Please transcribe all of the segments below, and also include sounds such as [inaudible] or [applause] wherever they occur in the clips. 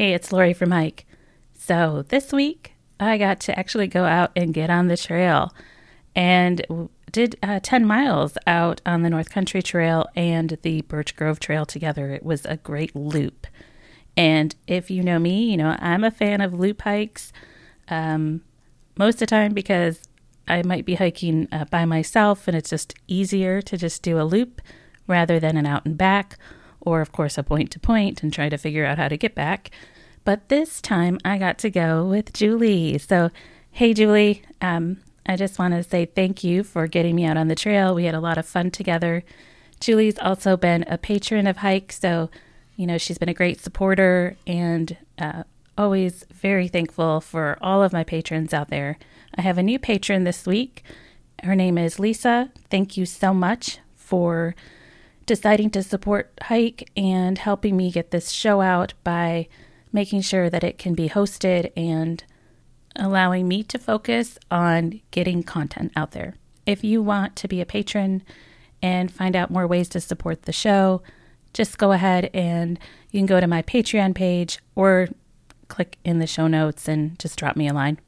Hey, it's Lori from Hike. So this week I got to actually go out and get on the trail and did uh, 10 miles out on the North Country Trail and the Birch Grove Trail together. It was a great loop. And if you know me, you know I'm a fan of loop hikes um, most of the time because I might be hiking uh, by myself and it's just easier to just do a loop rather than an out and back or, of course, a point to point and try to figure out how to get back. But this time I got to go with Julie. So, hey, Julie, um, I just want to say thank you for getting me out on the trail. We had a lot of fun together. Julie's also been a patron of Hike, so, you know, she's been a great supporter and uh, always very thankful for all of my patrons out there. I have a new patron this week. Her name is Lisa. Thank you so much for deciding to support Hike and helping me get this show out by making sure that it can be hosted and allowing me to focus on getting content out there. If you want to be a patron and find out more ways to support the show, just go ahead and you can go to my Patreon page or click in the show notes and just drop me a line.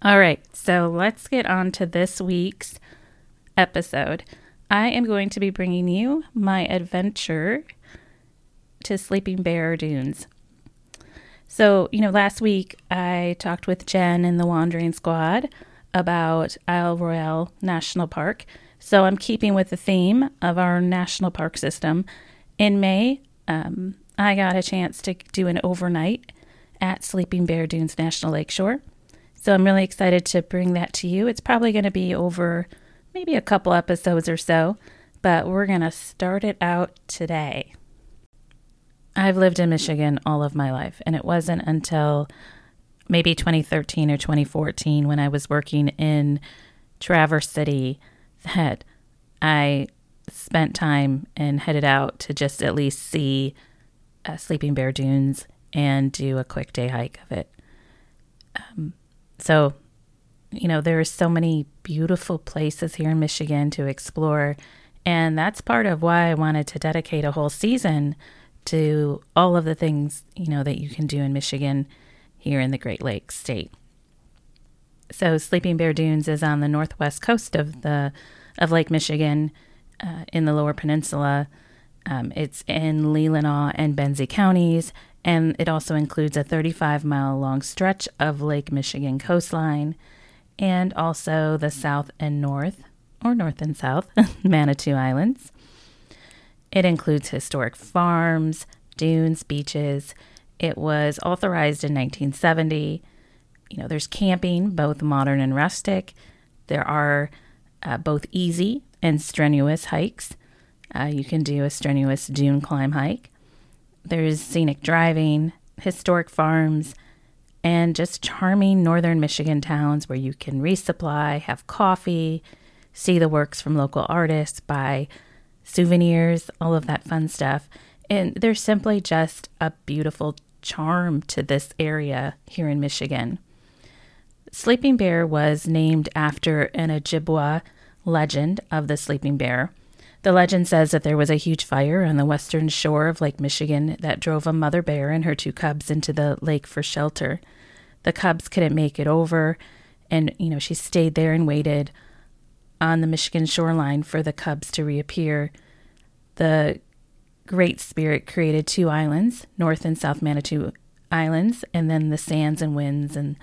All right, so let's get on to this week's episode. I am going to be bringing you my adventure to Sleeping Bear Dunes. So, you know, last week I talked with Jen and the Wandering Squad about Isle Royale National Park. So I'm keeping with the theme of our national park system. In May, um, I got a chance to do an overnight at Sleeping Bear Dunes National Lakeshore. So I'm really excited to bring that to you. It's probably going to be over maybe a couple episodes or so, but we're going to start it out today. I've lived in Michigan all of my life, and it wasn't until maybe 2013 or 2014 when I was working in Traverse City that I spent time and headed out to just at least see uh, Sleeping Bear Dunes and do a quick day hike of it. Um, so you know, there are so many beautiful places here in Michigan to explore. And that's part of why I wanted to dedicate a whole season to all of the things, you know, that you can do in Michigan here in the Great Lakes state. So Sleeping Bear Dunes is on the northwest coast of the of Lake Michigan uh, in the lower peninsula. Um, it's in Leelanau and Benzie counties, and it also includes a 35 mile long stretch of Lake Michigan coastline and also the South and North, or North and South, [laughs] Manitou Islands. It includes historic farms, dunes, beaches. It was authorized in 1970. You know, there's camping, both modern and rustic. There are uh, both easy and strenuous hikes. Uh, you can do a strenuous dune climb hike. There's scenic driving, historic farms, and just charming northern Michigan towns where you can resupply, have coffee, see the works from local artists, buy souvenirs, all of that fun stuff. And there's simply just a beautiful charm to this area here in Michigan. Sleeping Bear was named after an Ojibwa legend of the sleeping bear. The legend says that there was a huge fire on the western shore of Lake Michigan that drove a mother bear and her two cubs into the lake for shelter the cubs couldn't make it over and you know she stayed there and waited on the Michigan shoreline for the cubs to reappear. The Great Spirit created two islands, North and South Manitou Islands, and then the sands and winds and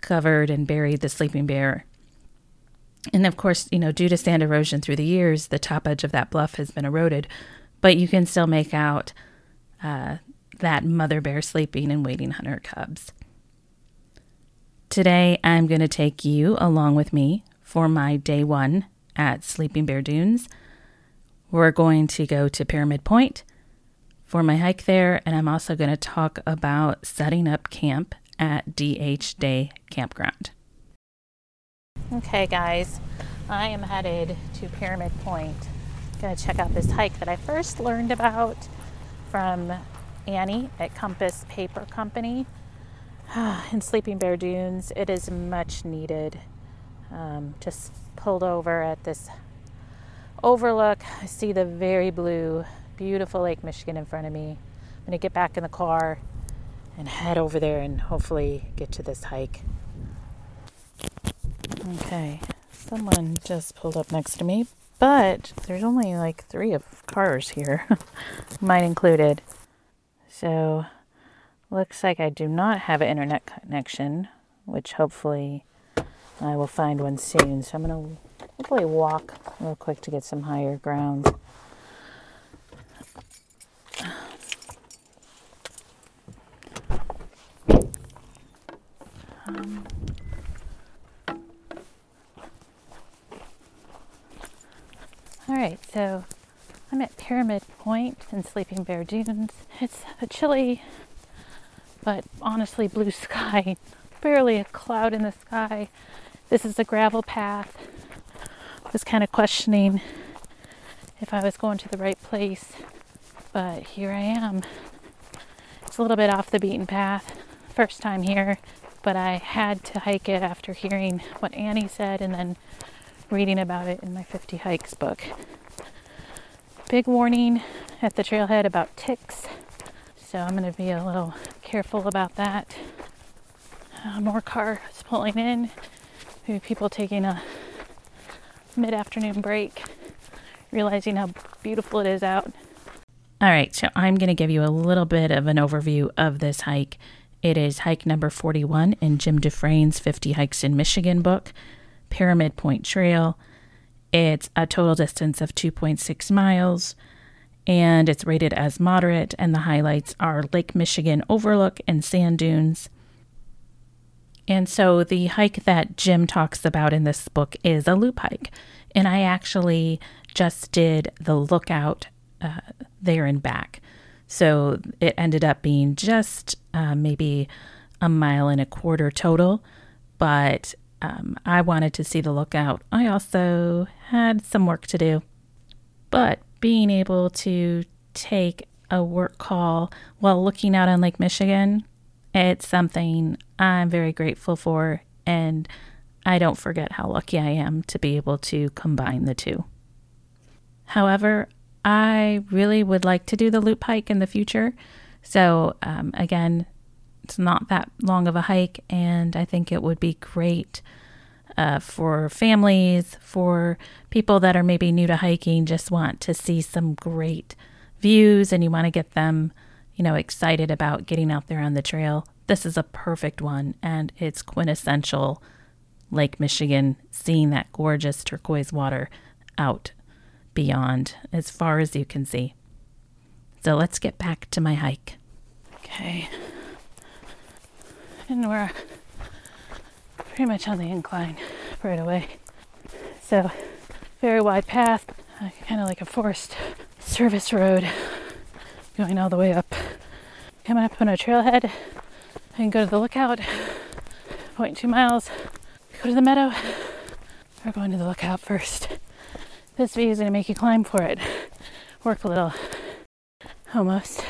covered and buried the sleeping bear. And of course, you know, due to sand erosion through the years, the top edge of that bluff has been eroded, but you can still make out uh, that mother bear sleeping and waiting on her cubs. Today, I'm going to take you along with me for my day one at Sleeping Bear Dunes. We're going to go to Pyramid Point for my hike there, and I'm also going to talk about setting up camp at DH Day Campground. Okay, guys, I am headed to Pyramid Point. To check out this hike that I first learned about from Annie at Compass Paper Company [sighs] in Sleeping Bear Dunes. It is much needed. Um, just pulled over at this overlook. I see the very blue, beautiful Lake Michigan in front of me. I'm to get back in the car and head over there and hopefully get to this hike. Okay, someone just pulled up next to me, but there's only like three of cars here, [laughs] mine included. So, looks like I do not have an internet connection, which hopefully I will find one soon. So I'm to hopefully walk real quick to get some higher ground. Um, all right, so I'm at Pyramid Point in Sleeping Bear Dunes. It's a chilly but honestly blue [laughs] sky, barely a cloud in the sky. This is a gravel path. I was kind of questioning if I was going to the right place, but here I am. It's a little bit off the beaten path. First time here, but I had to hike it after hearing what Annie said and then reading about it in my 50 hikes book. Big warning at the trailhead about ticks, so I'm going to be a little careful about that. Uh, more cars pulling in, maybe people taking a mid afternoon break, realizing how beautiful it is out. All right, so I'm going to give you a little bit of an overview of this hike. It is hike number 41 in Jim Dufresne's 50 Hikes in Michigan book, Pyramid Point Trail. It's a total distance of 2.6 miles and it's rated as moderate. And the highlights are Lake Michigan Overlook and sand dunes. And so the hike that Jim talks about in this book is a loop hike. And I actually just did the lookout uh, there and back. So it ended up being just uh, maybe a mile and a quarter total. But um, I wanted to see the lookout. I also had some work to do. But being able to take a work call while looking out on Lake Michigan, it's something I'm very grateful for. And I don't forget how lucky I am to be able to combine the two. However, I really would like to do the loop hike in the future. So, um, again, it's not that long of a hike, and I think it would be great uh, for families, for people that are maybe new to hiking, just want to see some great views and you want to get them, you know, excited about getting out there on the trail. This is a perfect one and it's quintessential Lake Michigan, seeing that gorgeous turquoise water out beyond as far as you can see. So let's get back to my hike. Okay. And we're pretty much on the incline right away. So, very wide path, kind of like a forest service road going all the way up. Coming up on a trailhead, can go to the lookout, 0.2 miles, go to the meadow. We're going to the lookout first. This view is going to make you climb for it. Work a little, almost,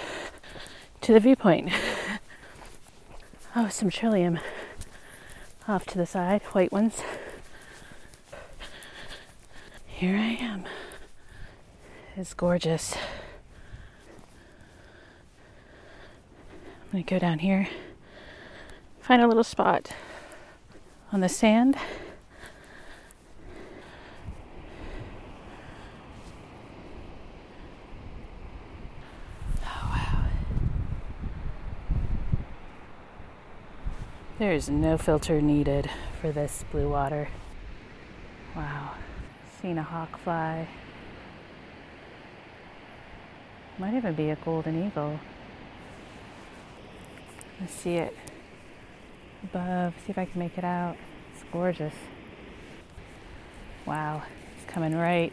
to the viewpoint. Oh, some trillium off to the side, white ones. Here I am. It's gorgeous. I'm to go down here, find a little spot on the sand. There is no filter needed for this blue water. Wow. Seen a hawk fly. Might even be a golden eagle. Let's see it above, see if I can make it out. It's gorgeous. Wow, it's coming right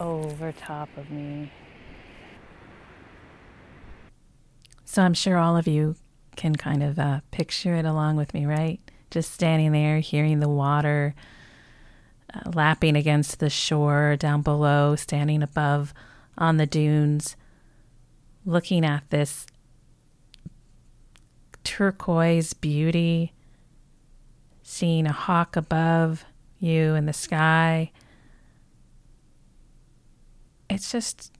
over top of me. So I'm sure all of you can kind of uh, picture it along with me, right? Just standing there, hearing the water uh, lapping against the shore down below, standing above on the dunes, looking at this turquoise beauty, seeing a hawk above you in the sky. It's just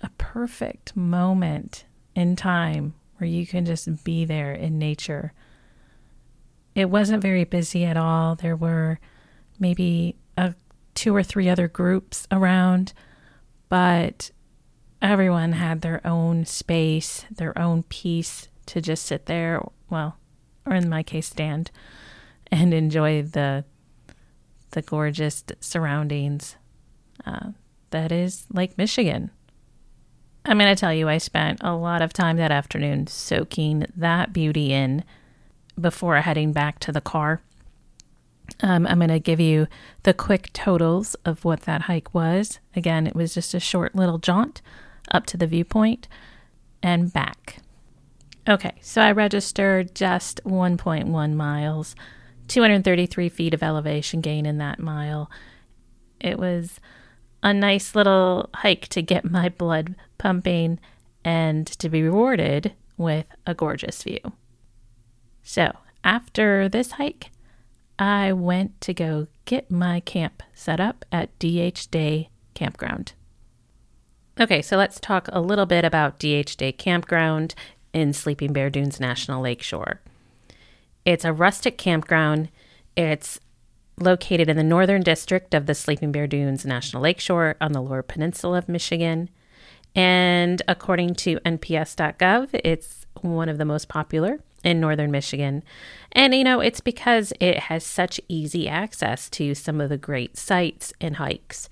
a perfect moment in time where you can just be there in nature. It wasn't very busy at all. There were maybe a, two or three other groups around, but everyone had their own space, their own peace to just sit there, well, or in my case, stand and enjoy the the gorgeous surroundings uh, that is Lake Michigan. I'm going to tell you, I spent a lot of time that afternoon soaking that beauty in before heading back to the car. Um, I'm going to give you the quick totals of what that hike was. Again, it was just a short little jaunt up to the viewpoint and back. Okay, so I registered just 1.1 miles, 233 feet of elevation gain in that mile. It was a nice little hike to get my blood pumping and to be rewarded with a gorgeous view. So, after this hike, I went to go get my camp set up at DH Day Campground. Okay, so let's talk a little bit about DH Day Campground in Sleeping Bear Dunes National Lakeshore. It's a rustic campground. It's located in the northern district of the Sleeping Bear Dunes National Lakeshore on the Lower Peninsula of Michigan. And according to NPS.gov, it's one of the most popular in northern Michigan. And, you know, it's because it has such easy access to some of the great sites and hikes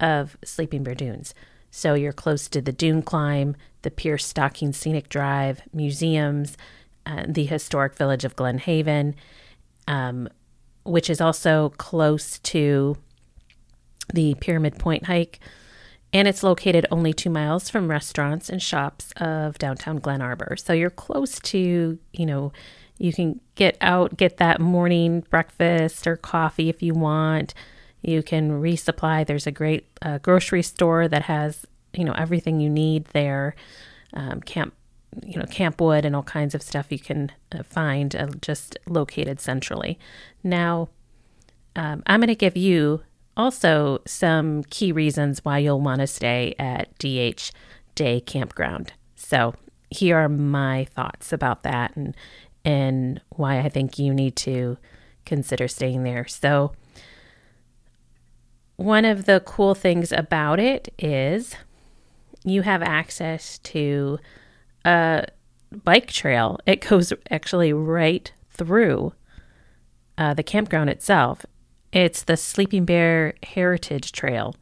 of Sleeping Bear Dunes. So you're close to the dune climb, the Pierce Stocking Scenic Drive, museums, uh, the historic village of Glen Haven, um, which is also close to the Pyramid Point hike. And it's located only two miles from restaurants and shops of downtown Glen Arbor. So you're close to, you know, you can get out, get that morning breakfast or coffee if you want. You can resupply. There's a great uh, grocery store that has, you know, everything you need there. Um, camp, you know, camp wood and all kinds of stuff you can uh, find uh, just located centrally. Now, um, I'm going to give you also some key reasons why you'll want to stay at DH Day Campground. So, here are my thoughts about that and and why I think you need to consider staying there. So, one of the cool things about it is you have access to a bike trail. It goes actually right through uh, the campground itself. It's the Sleeping Bear Heritage Trail,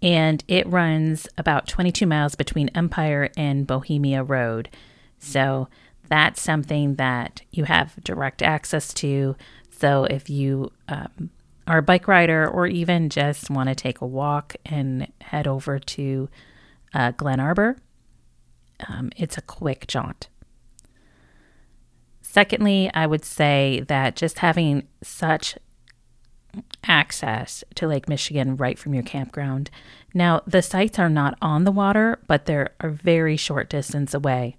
and it runs about 22 miles between Empire and Bohemia Road. So that's something that you have direct access to. So if you um, are a bike rider or even just want to take a walk and head over to uh, Glen Arbor, um, it's a quick jaunt. Secondly, I would say that just having such access to Lake Michigan right from your campground. Now, the sites are not on the water, but they're a very short distance away.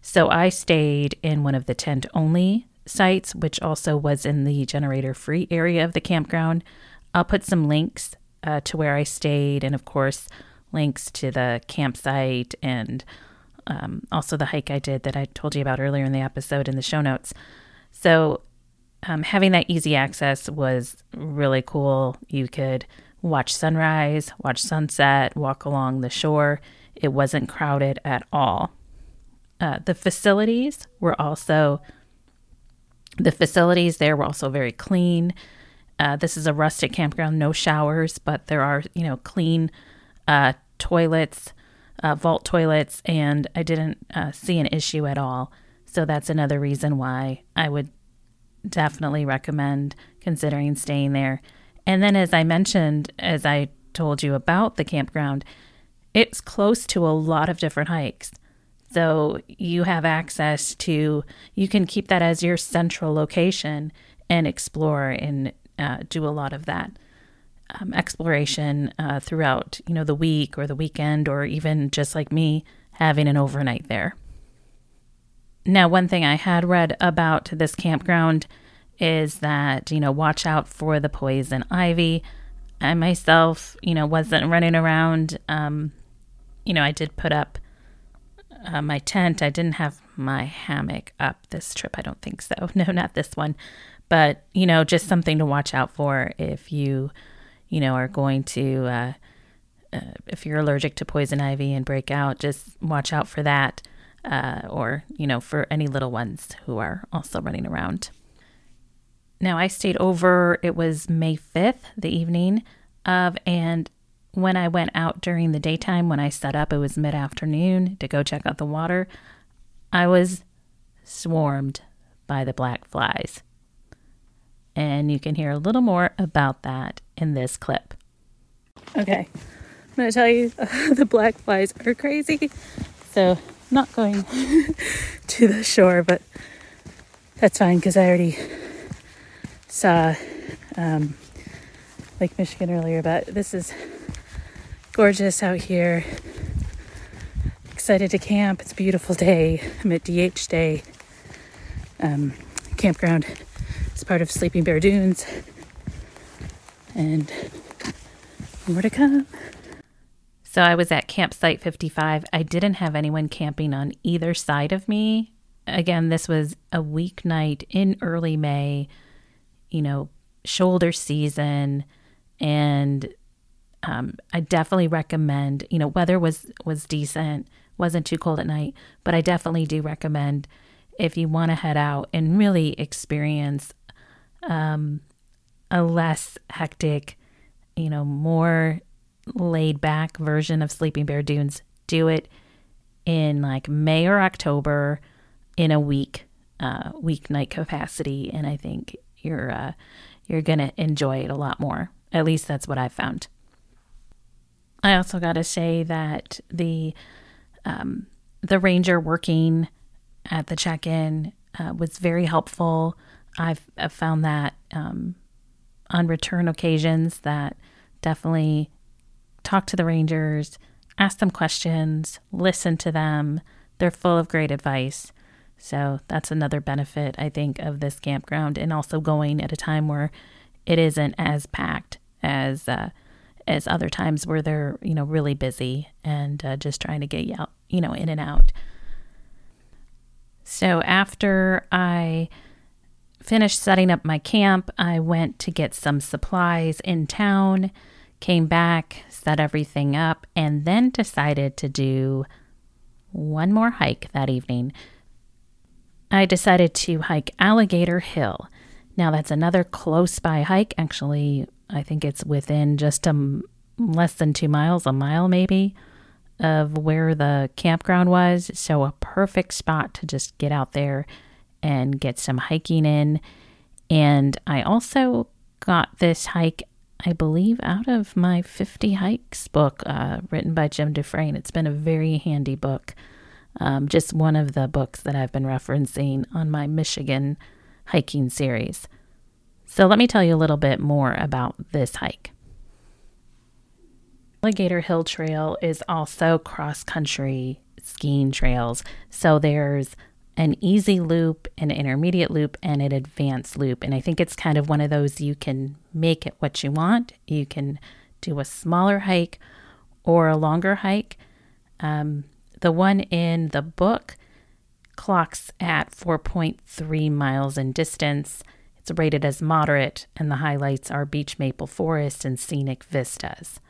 So I stayed in one of the tent only sites, which also was in the generator free area of the campground. I'll put some links uh, to where I stayed, and of course, links to the campsite and um, also the hike I did that I told you about earlier in the episode in the show notes. So um, having that easy access was really cool. You could watch sunrise, watch sunset, walk along the shore. It wasn't crowded at all. Uh, the facilities were also the facilities there were also very clean. Uh, this is a rustic campground, no showers, but there are you know clean uh, toilets, uh, vault toilets, and I didn't uh, see an issue at all. So that's another reason why I would definitely recommend considering staying there. And then, as I mentioned, as I told you about the campground, it's close to a lot of different hikes. So you have access to, you can keep that as your central location and explore and uh, do a lot of that um, exploration uh, throughout, you know, the week or the weekend, or even just like me, having an overnight there. Now, one thing I had read about this campground is that, you know, watch out for the poison ivy. I myself, you know, wasn't running around. Um, you know, I did put up uh, my tent. I didn't have my hammock up this trip. I don't think so. [laughs] No, not this one. But, you know, just something to watch out for if you, you know, are going to, uh, uh, if you're allergic to poison ivy and break out, just watch out for that. Uh, or, you know, for any little ones who are also running around. Now, I stayed over, it was May 5th, the evening of, and when I went out during the daytime, when I set up, it was mid afternoon to go check out the water. I was swarmed by the black flies. And you can hear a little more about that in this clip. Okay, I'm going to tell you [laughs] the black flies are crazy. So, not going [laughs] to the shore, but that's fine because I already saw um, Lake Michigan earlier. But this is gorgeous out here. Excited to camp. It's a beautiful day. I'm at DH Day um, campground. It's part of Sleeping Bear Dunes. And more to come. So I was at campsite 55. I didn't have anyone camping on either side of me. Again, this was a weeknight in early May, you know, shoulder season and um, I definitely recommend. You know, weather was was decent, wasn't too cold at night, but I definitely do recommend if you want to head out and really experience um, a less hectic, you know, more laid back version of Sleeping Bear Dunes. Do it in like May or October in a week, uh, weeknight capacity, and I think you're uh, you're gonna enjoy it a lot more. At least that's what I've found. I also got to say that the um, the ranger working at the check-in uh, was very helpful. I've, I've found that um, on return occasions that definitely talk to the rangers, ask them questions, listen to them. They're full of great advice. So that's another benefit I think of this campground, and also going at a time where it isn't as packed as uh, as other times where they're you know really busy and uh, just trying to get you out you know in and out so after i finished setting up my camp. I went to get some supplies in town came back set everything up and then decided to do one more hike that evening. I decided to hike alligator hill. Now that's another close by hike. Actually I think it's within just a less than two miles, a mile maybe, of where the campground was. So a perfect spot to just get out there and get some hiking in. And I also got this hike, I believe, out of my 50 Hikes book uh, written by Jim Dufresne. It's been a very handy book. Um, just one of the books that I've been referencing on my Michigan hiking series. So let me tell you a little bit more about this hike. Alligator Hill Trail is also cross country skiing trails. So there's an easy loop, an intermediate loop, and an advanced loop. And I think it's kind of one of those you can make it what you want. You can do a smaller hike or a longer hike. Um, the one in the book clocks at 4.3 miles in distance it's rated as moderate, and the highlights are beech maple forest and scenic vistas.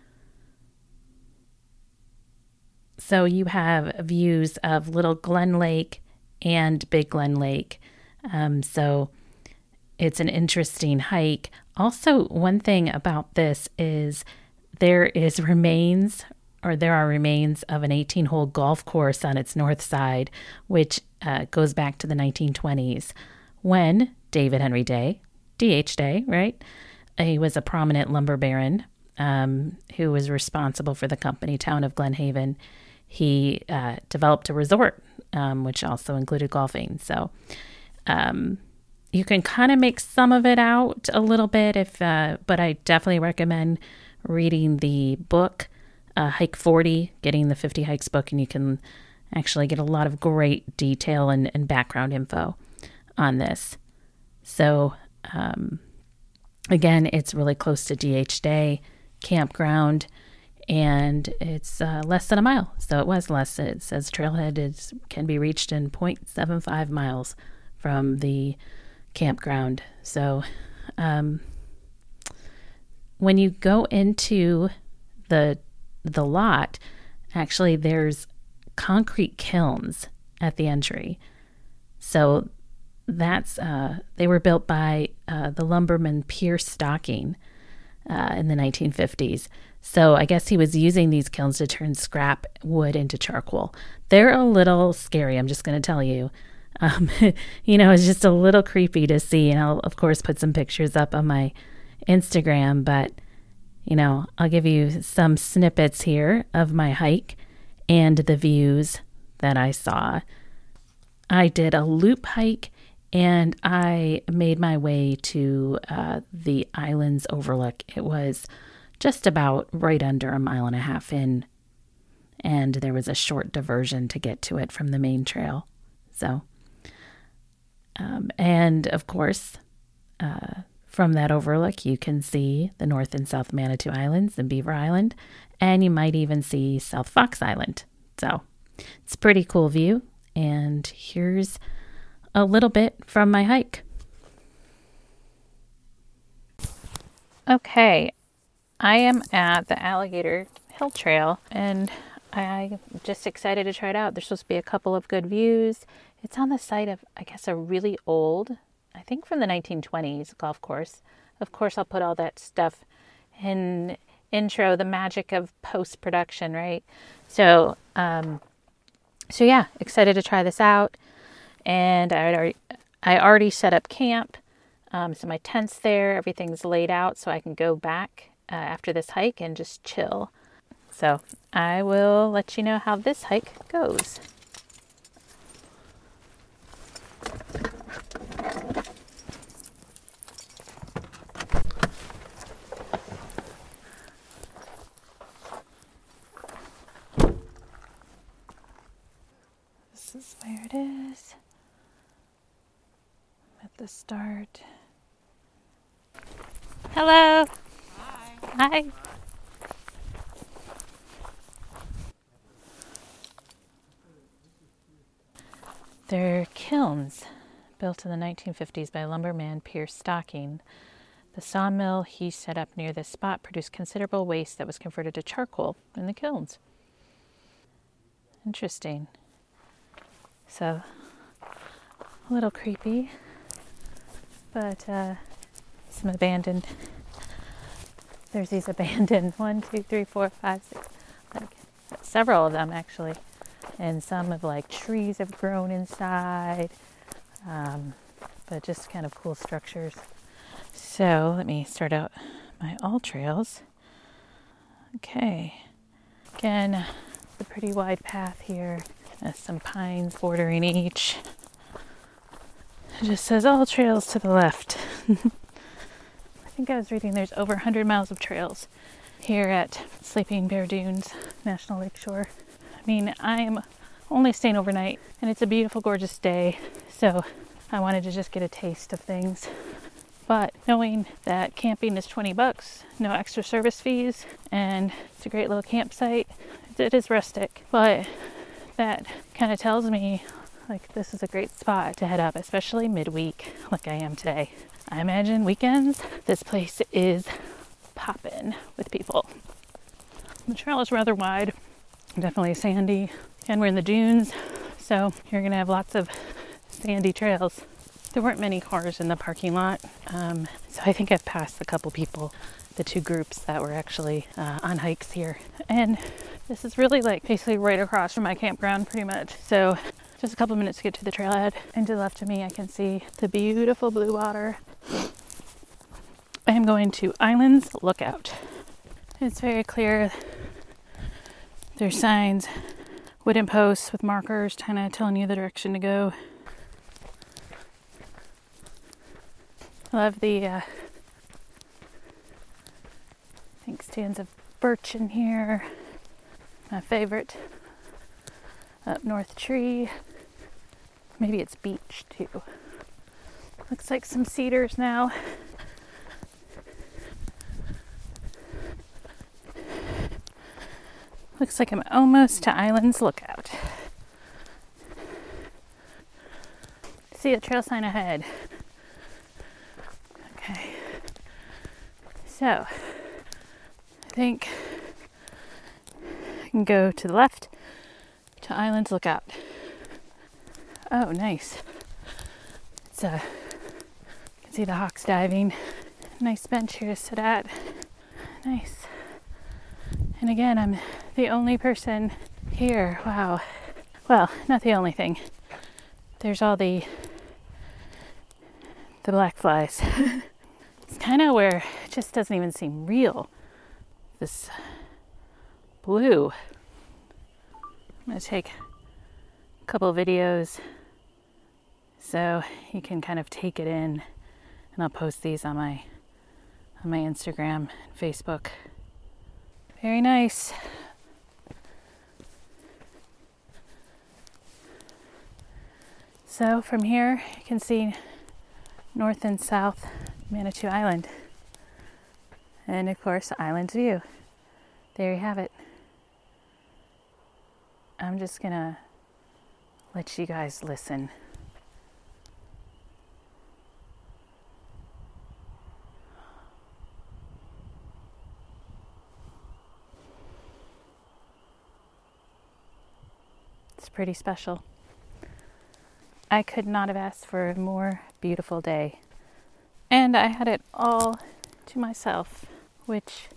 So you have views of Little Glen Lake and Big Glen Lake. Um, so it's an interesting hike. Also, one thing about this is there is [laughs] remains or there are remains of an 18 hole golf course on its north side, which uh, goes back to the 1920s when David Henry Day, D.H. Day, right? He was a prominent lumber baron um, who was responsible for the company town of Glen Haven. He uh, developed a resort, um, which also included golfing. So um, you can kind of make some of it out a little bit, if, uh, but I definitely recommend reading the book, uh, Hike 40, getting the 50 Hikes book, and you can actually get a lot of great detail and, and background info on this. So, um, again, it's really close to DH Day campground. And it's uh, less than a mile. So it was less. It says trailhead is can be reached in 0.75 miles from the campground. So um, when you go into the the lot, actually there's concrete kilns at the entry. So that's uh, they were built by uh, the lumberman Pierce Stocking uh, in the 1950s. So I guess he was using these kilns to turn scrap wood into charcoal. They're a little scary. I'm just going to tell you. Um, [laughs] you know, it's just a little creepy to see, and I'll of course put some pictures up on my Instagram. But you know, I'll give you some snippets here of my hike and the views that I saw. I did a loop hike and I made my way to uh, the island's overlook. It was just about right under a mile and a half in, and there was a short diversion to get to it from the main trail. So, um, and of course, uh, from that overlook, you can see the North and South Manitou Islands and Beaver Island, and you might even see South Fox Island. So, it's a pretty cool view. And here's a little bit from my hike. Okay, I am at the Alligator Hill Trail and I'm just excited to try it out. There's supposed to be a couple of good views. It's on the site of, I guess, a really old, I think from the 1920s golf course. Of course, I'll put all that stuff in intro, the magic of post production, right? So, um, so yeah, excited to try this out and I already I already set up camp. Um, so my tent's there, everything's laid out, so I can go back uh, after this hike and just chill. So I will let you know how this hike goes. This is where it is at the start. Hello. Hi. They're kilns built in the 1950s by lumberman Pierce Stocking. The sawmill he set up near this spot produced considerable waste that was converted to charcoal in the kilns. Interesting. So, a little creepy but uh, some abandoned. There's these [laughs] abandoned one, two, three, four, five, six, like several of them actually, and some of like trees have grown inside, um, but just kind of cool structures. So let me start out my AllTrails. Okay, again, the pretty wide path here. There's some pines bordering each. It just says all trails to the left. [laughs] I think I was reading there's over 100 miles of trails here at Sleeping Bear Dunes National Lakeshore. I mean, I am only staying overnight and it's a beautiful, gorgeous day, so I wanted to just get a taste of things. But knowing that camping is 20 bucks, no extra service fees, and it's a great little campsite, it is rustic, but that kind of tells me like this is a great spot to head up, especially midweek like I am today. I imagine weekends, this place is popping with people. The trail is rather wide, definitely sandy, and we're in the dunes, so you're gonna have lots of sandy trails. There weren't many cars in the parking lot, um, so I think I've passed a couple people, the two groups that were actually uh, on hikes here. And this is really like basically right across from my campground, pretty much. So just a couple minutes to get to the trailhead. And to the left of me, I can see the beautiful blue water. I am going to Islands Lookout. It's very clear. There's signs, wooden posts with markers, kind of telling you the direction to go. I love the, uh, I think, stands of birch in here. My favorite. Up north tree. Maybe it's beech too. Looks like some cedars now. Looks like I'm almost to Islands Lookout. See a trail sign ahead. Okay. So, I think I can go to the left to Islands Lookout. Oh, nice. It's a, see the hawks diving. Nice bench here to sit at. Nice. And again, I'm the only person here. Wow. Well, not the only thing. There's all the the black flies. [laughs] it's kind of where it just doesn't even seem real. This blue. I'm going to take a couple videos so you can kind of take it in and I'll post these on my on my Instagram and Facebook. Very nice. So from here you can see north and south Manitou Island. And of course, Islands View. There you have it. I'm just gonna let you guys listen. Pretty special. I could not have asked for a more beautiful day. And I had it all to myself, which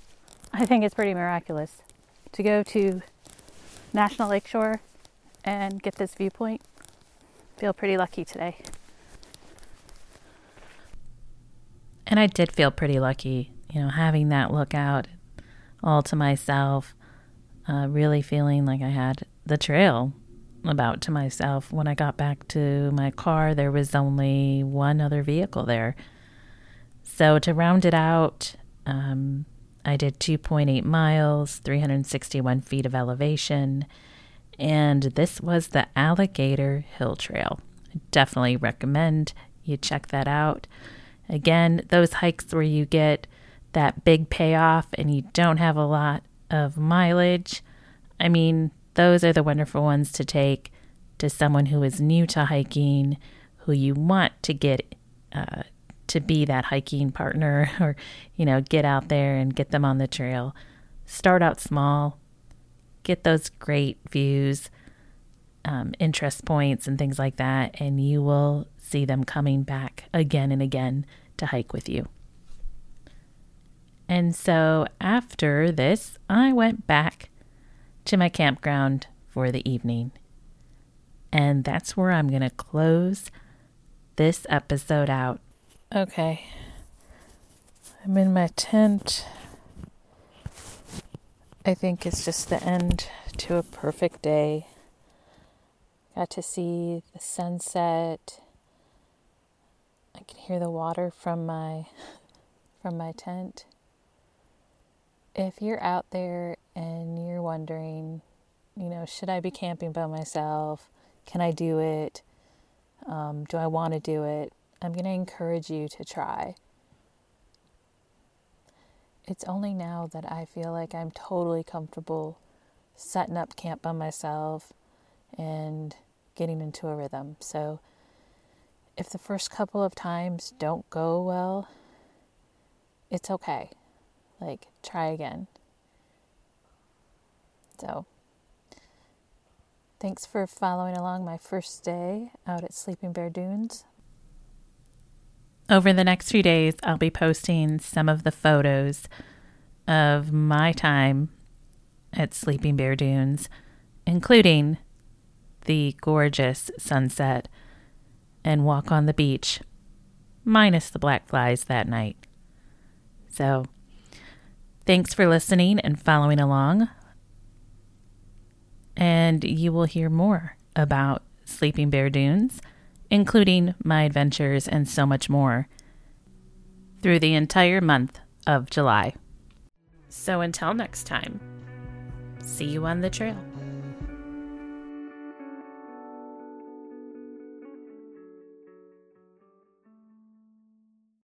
I think is pretty miraculous. To go to National Lakeshore and get this viewpoint, feel pretty lucky today. And I did feel pretty lucky, you know, having that lookout all to myself, uh, really feeling like I had the trail about to myself. When I got back to my car, there was only one other vehicle there. So to round it out, um, I did 2.8 miles, 361 feet of elevation, and this was the Alligator Hill Trail. I definitely recommend you check that out. Again, those hikes where you get that big payoff and you don't have a lot of mileage. I mean, those are the wonderful ones to take to someone who is new to hiking, who you want to get uh, to be that hiking partner [laughs] or, you know, get out there and get them on the trail. Start out small, get those great views, um, interest points, and things like that, and you will see them coming back again and again to hike with you. And so after this, I went back to my campground for the evening. And that's where I'm going to close this episode out. Okay. I'm in my tent. I think it's just the end to a perfect day. Got to see the sunset. I can hear the water from my [laughs] from my tent. If you're out there and you're wondering, you know, should I be camping by myself? Can I do it? Um, do I want to do it? I'm going to encourage you to try. It's only now that I feel like I'm totally comfortable setting up camp by myself and getting into a rhythm. So, if the first couple of times don't go well, it's okay. Like, try again. So, thanks for following along my first day out at Sleeping Bear Dunes. Over the next few days, I'll be posting some of the photos of my time at Sleeping Bear Dunes, including the gorgeous sunset and walk on the beach, minus the black flies that night. So, thanks for listening and following along and you will hear more about Sleeping Bear Dunes, including my adventures and so much more, through the entire month of July. So until next time, see you on the trail.